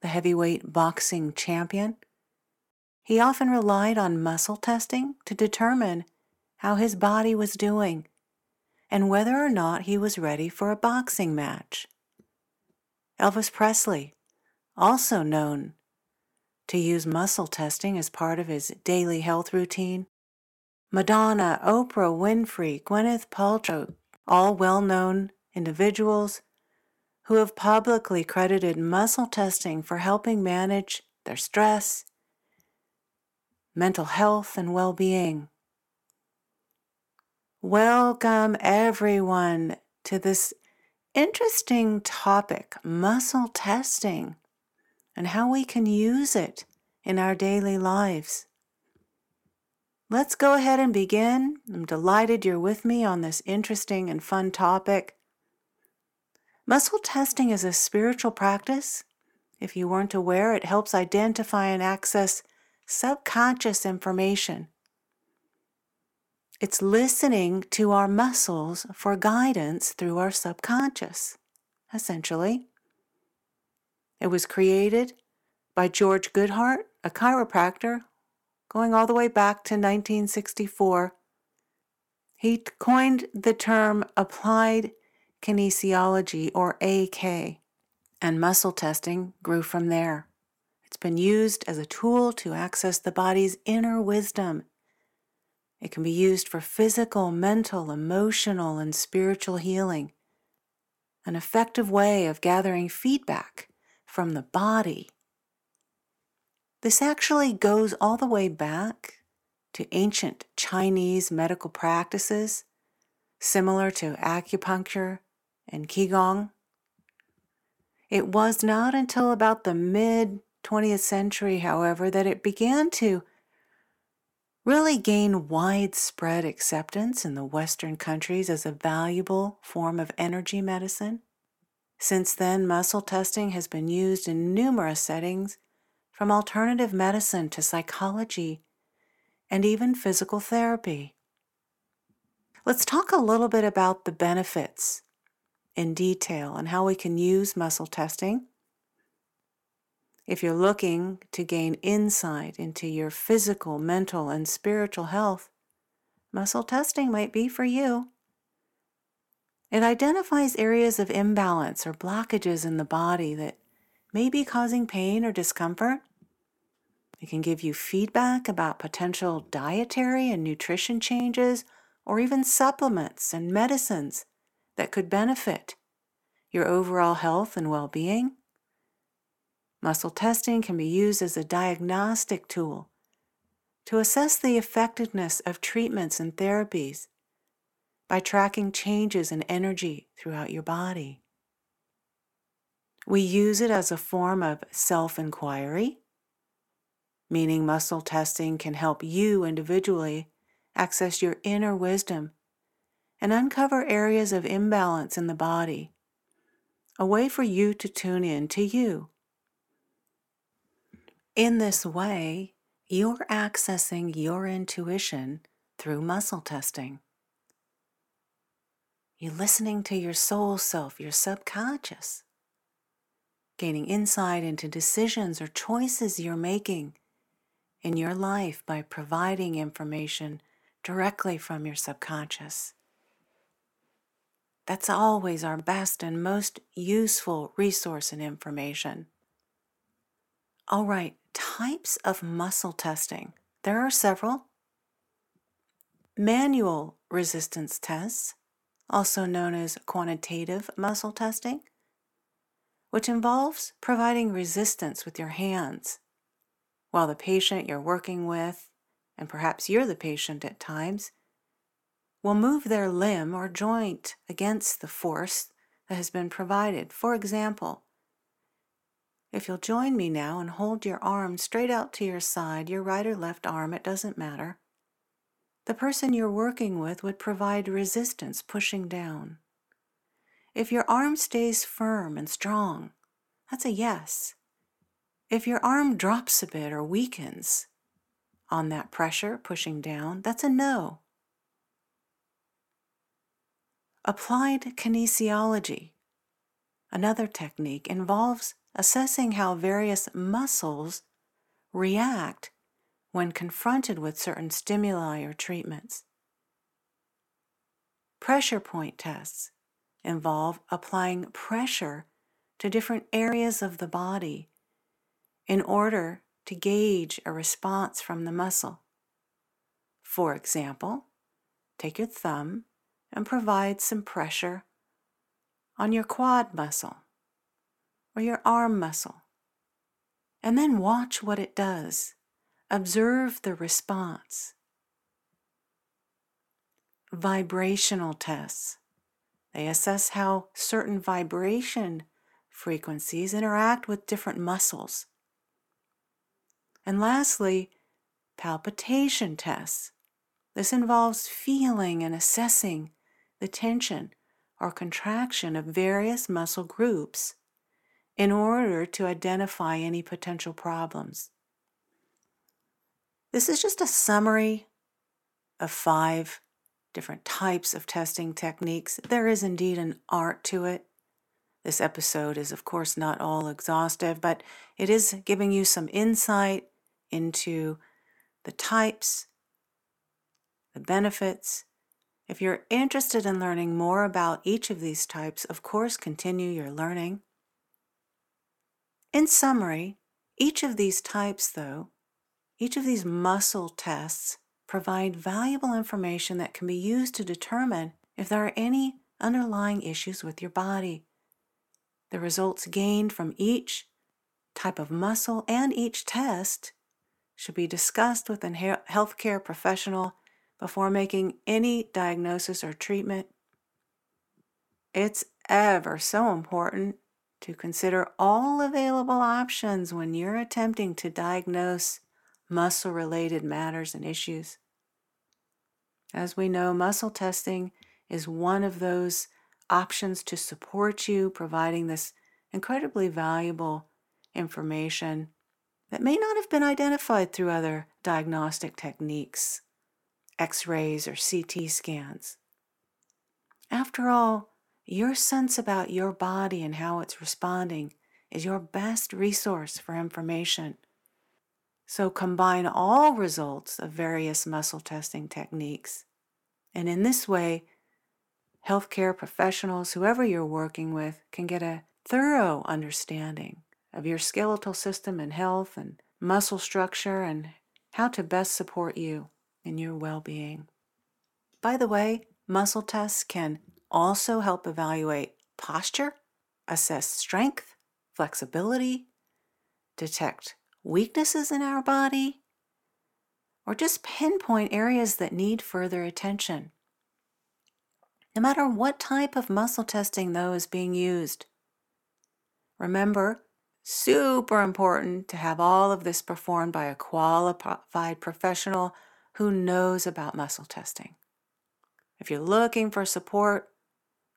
the heavyweight boxing champion. He often relied on muscle testing to determine how his body was doing and whether or not he was ready for a boxing match. Elvis Presley, also known to use muscle testing as part of his daily health routine. Madonna, Oprah Winfrey, Gwyneth Paltrow, all well known individuals who have publicly credited muscle testing for helping manage their stress, mental health, and well being. Welcome, everyone, to this interesting topic muscle testing and how we can use it in our daily lives. Let's go ahead and begin. I'm delighted you're with me on this interesting and fun topic. Muscle testing is a spiritual practice. If you weren't aware, it helps identify and access subconscious information. It's listening to our muscles for guidance through our subconscious, essentially. It was created by George Goodheart, a chiropractor, going all the way back to 1964. He coined the term applied kinesiology, or AK, and muscle testing grew from there. It's been used as a tool to access the body's inner wisdom. It can be used for physical, mental, emotional, and spiritual healing. An effective way of gathering feedback from the body. This actually goes all the way back to ancient Chinese medical practices, similar to acupuncture and Qigong. It was not until about the mid 20th century, however, that it began to really gain widespread acceptance in the Western countries as a valuable form of energy medicine. Since then, muscle testing has been used in numerous settings, from alternative medicine to psychology and even physical therapy. Let's talk a little bit about the benefits in detail and how we can use muscle testing. If you're looking to gain insight into your physical, mental, and spiritual health, muscle testing might be for you. It identifies areas of imbalance or blockages in the body that may be causing pain or discomfort. It can give you feedback about potential dietary and nutrition changes or even supplements and medicines that could benefit your overall health and well being. Muscle testing can be used as a diagnostic tool to assess the effectiveness of treatments and therapies by tracking changes in energy throughout your body. We use it as a form of self inquiry, meaning muscle testing can help you individually access your inner wisdom and uncover areas of imbalance in the body, a way for you to tune in to you. In this way, you're accessing your intuition through muscle testing. You're listening to your soul self, your subconscious, gaining insight into decisions or choices you're making in your life by providing information directly from your subconscious. That's always our best and most useful resource and information. All right, types of muscle testing. There are several. Manual resistance tests, also known as quantitative muscle testing, which involves providing resistance with your hands while the patient you're working with, and perhaps you're the patient at times, will move their limb or joint against the force that has been provided. For example, if you'll join me now and hold your arm straight out to your side, your right or left arm, it doesn't matter. The person you're working with would provide resistance pushing down. If your arm stays firm and strong, that's a yes. If your arm drops a bit or weakens on that pressure pushing down, that's a no. Applied kinesiology, another technique, involves assessing how various muscles react when confronted with certain stimuli or treatments. Pressure point tests involve applying pressure to different areas of the body in order to gauge a response from the muscle. For example, take your thumb and provide some pressure on your quad muscle or your arm muscle, and then watch what it does. Observe the response. Vibrational tests. They assess how certain vibration frequencies interact with different muscles. And lastly, palpitation tests. This involves feeling and assessing the tension or contraction of various muscle groups in order to identify any potential problems. This is just a summary of five different types of testing techniques. There is indeed an art to it. This episode is, of course, not all exhaustive, but it is giving you some insight into the types, the benefits, if you're interested in learning more about each of these types, of course, continue your learning. In summary, each of these types, though, each of these muscle tests provide valuable information that can be used to determine if there are any underlying issues with your body. The results gained from each type of muscle and each test should be discussed with a healthcare professional before making any diagnosis or treatment. It's ever so important to consider all available options when you're attempting to diagnose muscle related matters and issues. As we know, muscle testing is one of those options to support you, providing this incredibly valuable information that may not have been identified through other diagnostic techniques. X rays, or CT scans. After all, your sense about your body and how it's responding is your best resource for information. So combine all results of various muscle testing techniques. And in this way, healthcare professionals, whoever you're working with, can get a thorough understanding of your skeletal system and health and muscle structure and how to best support you your well being. By the way, muscle tests can also help evaluate posture, assess strength, flexibility, detect weaknesses in our body, or just pinpoint areas that need further attention. No matter what type of muscle testing, though, is being used, remember super important to have all of this performed by a qualified professional who knows about muscle testing. If you're looking for support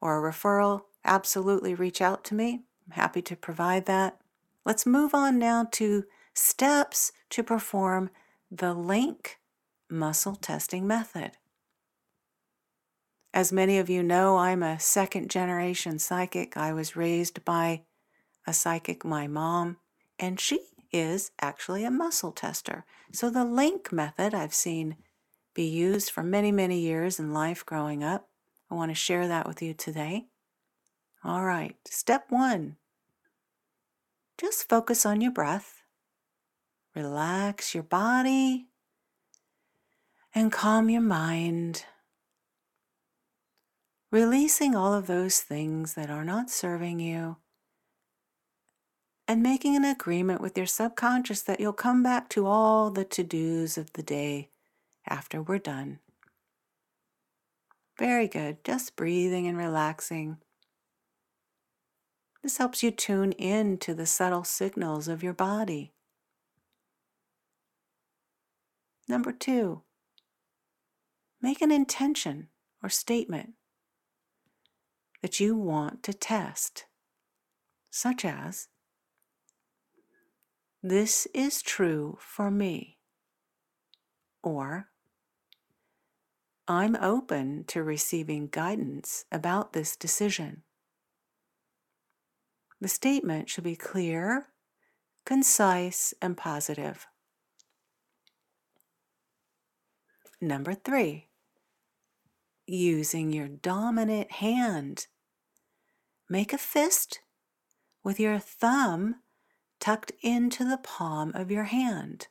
or a referral, absolutely reach out to me. I'm happy to provide that. Let's move on now to steps to perform the LINK muscle testing method. As many of you know, I'm a second generation psychic. I was raised by a psychic, my mom, and she is actually a muscle tester. So the link method I've seen be used for many, many years in life growing up. I want to share that with you today. All right, step one just focus on your breath, relax your body, and calm your mind. Releasing all of those things that are not serving you and making an agreement with your subconscious that you'll come back to all the to dos of the day after we're done. Very good. Just breathing and relaxing. This helps you tune in to the subtle signals of your body. Number two, make an intention or statement that you want to test, such as, This is true for me, or I'm open to receiving guidance about this decision. The statement should be clear, concise, and positive. Number three, using your dominant hand. Make a fist with your thumb tucked into the palm of your hand.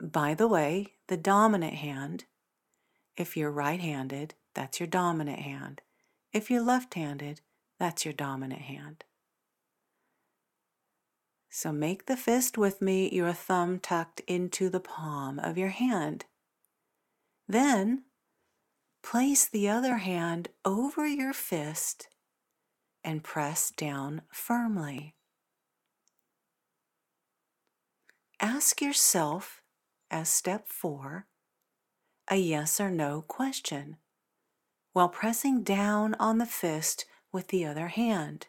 By the way, the dominant hand, if you're right handed, that's your dominant hand. If you're left handed, that's your dominant hand. So make the fist with me, your thumb tucked into the palm of your hand. Then place the other hand over your fist and press down firmly. Ask yourself, as step four, a yes or no question while pressing down on the fist with the other hand.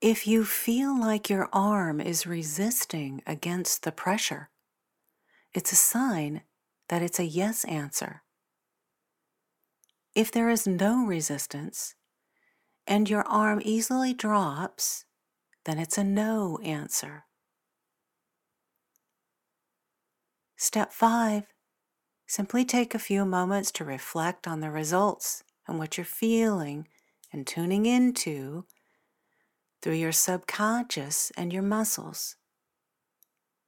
If you feel like your arm is resisting against the pressure, it's a sign that it's a yes answer. If there is no resistance and your arm easily drops, then it's a no answer. Step five, simply take a few moments to reflect on the results and what you're feeling and tuning into through your subconscious and your muscles.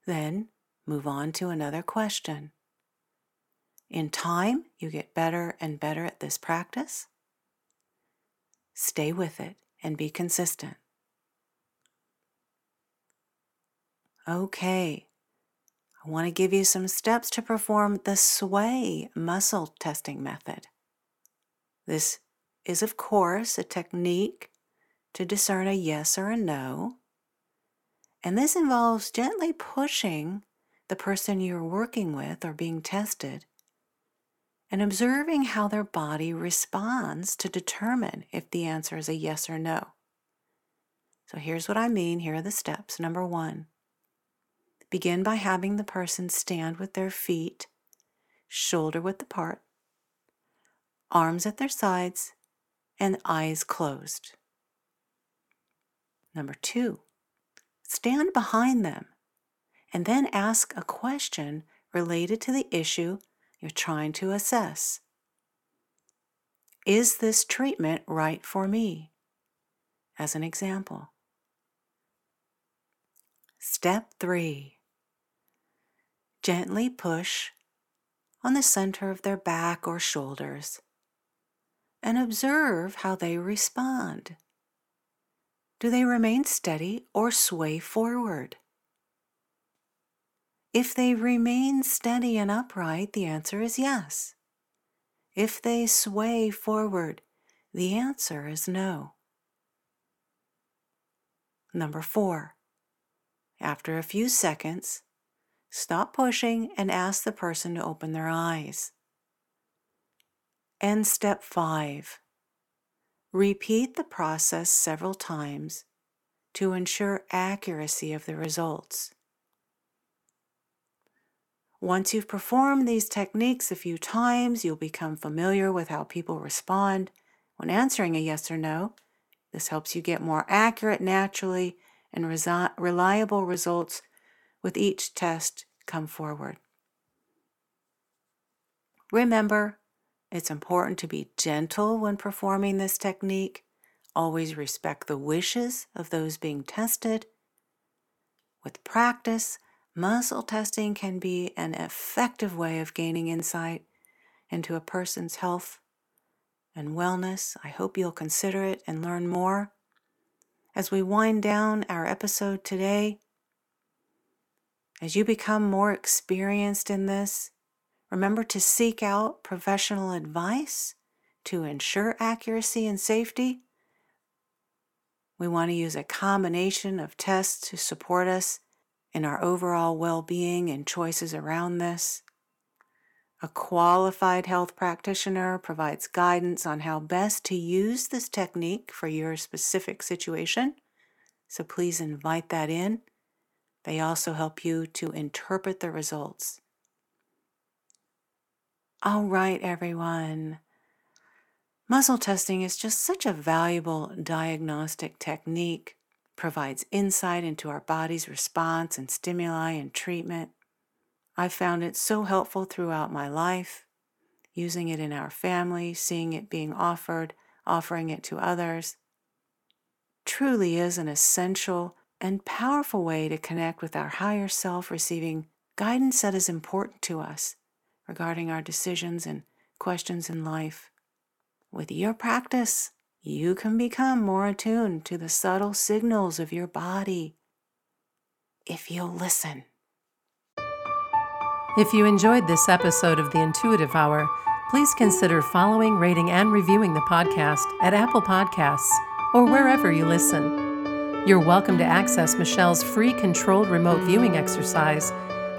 Then move on to another question. In time, you get better and better at this practice. Stay with it and be consistent. Okay, I want to give you some steps to perform the sway muscle testing method. This is, of course, a technique to discern a yes or a no. And this involves gently pushing the person you're working with or being tested and observing how their body responds to determine if the answer is a yes or no. So here's what I mean. Here are the steps. Number one, begin by having the person stand with their feet shoulder width apart, arms at their sides, and eyes closed. Number two, stand behind them and then ask a question related to the issue you're trying to assess. Is this treatment right for me? As an example. Step three gently push on the center of their back or shoulders and observe how they respond. Do they remain steady or sway forward? If they remain steady and upright, the answer is yes. If they sway forward, the answer is no. Number four, after a few seconds, stop pushing and ask the person to open their eyes. And step five, Repeat the process several times to ensure accuracy of the results. Once you've performed these techniques a few times, you'll become familiar with how people respond when answering a yes or no. This helps you get more accurate naturally and resi- reliable results with each test come forward. Remember, it's important to be gentle when performing this technique. Always respect the wishes of those being tested. With practice, muscle testing can be an effective way of gaining insight into a person's health and wellness. I hope you'll consider it and learn more. As we wind down our episode today, as you become more experienced in this, Remember to seek out professional advice to ensure accuracy and safety, we want to use a combination of tests to support us in our overall well being and choices around this. A qualified health practitioner provides guidance on how best to use this technique for your specific situation, so please invite that in. They also help you to interpret the results. All right, everyone. Muscle testing is just such a valuable diagnostic technique, provides insight into our body's response and stimuli and treatment. I've found it so helpful throughout my life, using it in our family, seeing it being offered, offering it to others. Truly is an essential and powerful way to connect with our higher self, receiving guidance that is important to us regarding our decisions and questions in life. With your practice, you can become more attuned to the subtle signals of your body if you'll listen. If you enjoyed this episode of the Intuitive Hour, please consider following, rating, and reviewing the podcast at Apple Podcasts or wherever you listen. You're welcome to access Michelle's free controlled remote viewing exercise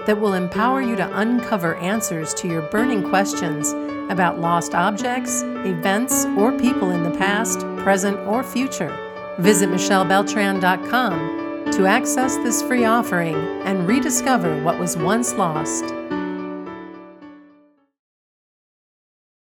that will empower you to uncover answers to your burning questions about lost objects, events, or people in the past, present, or future. Visit michellebeltran.com to access this free offering and rediscover what was once lost.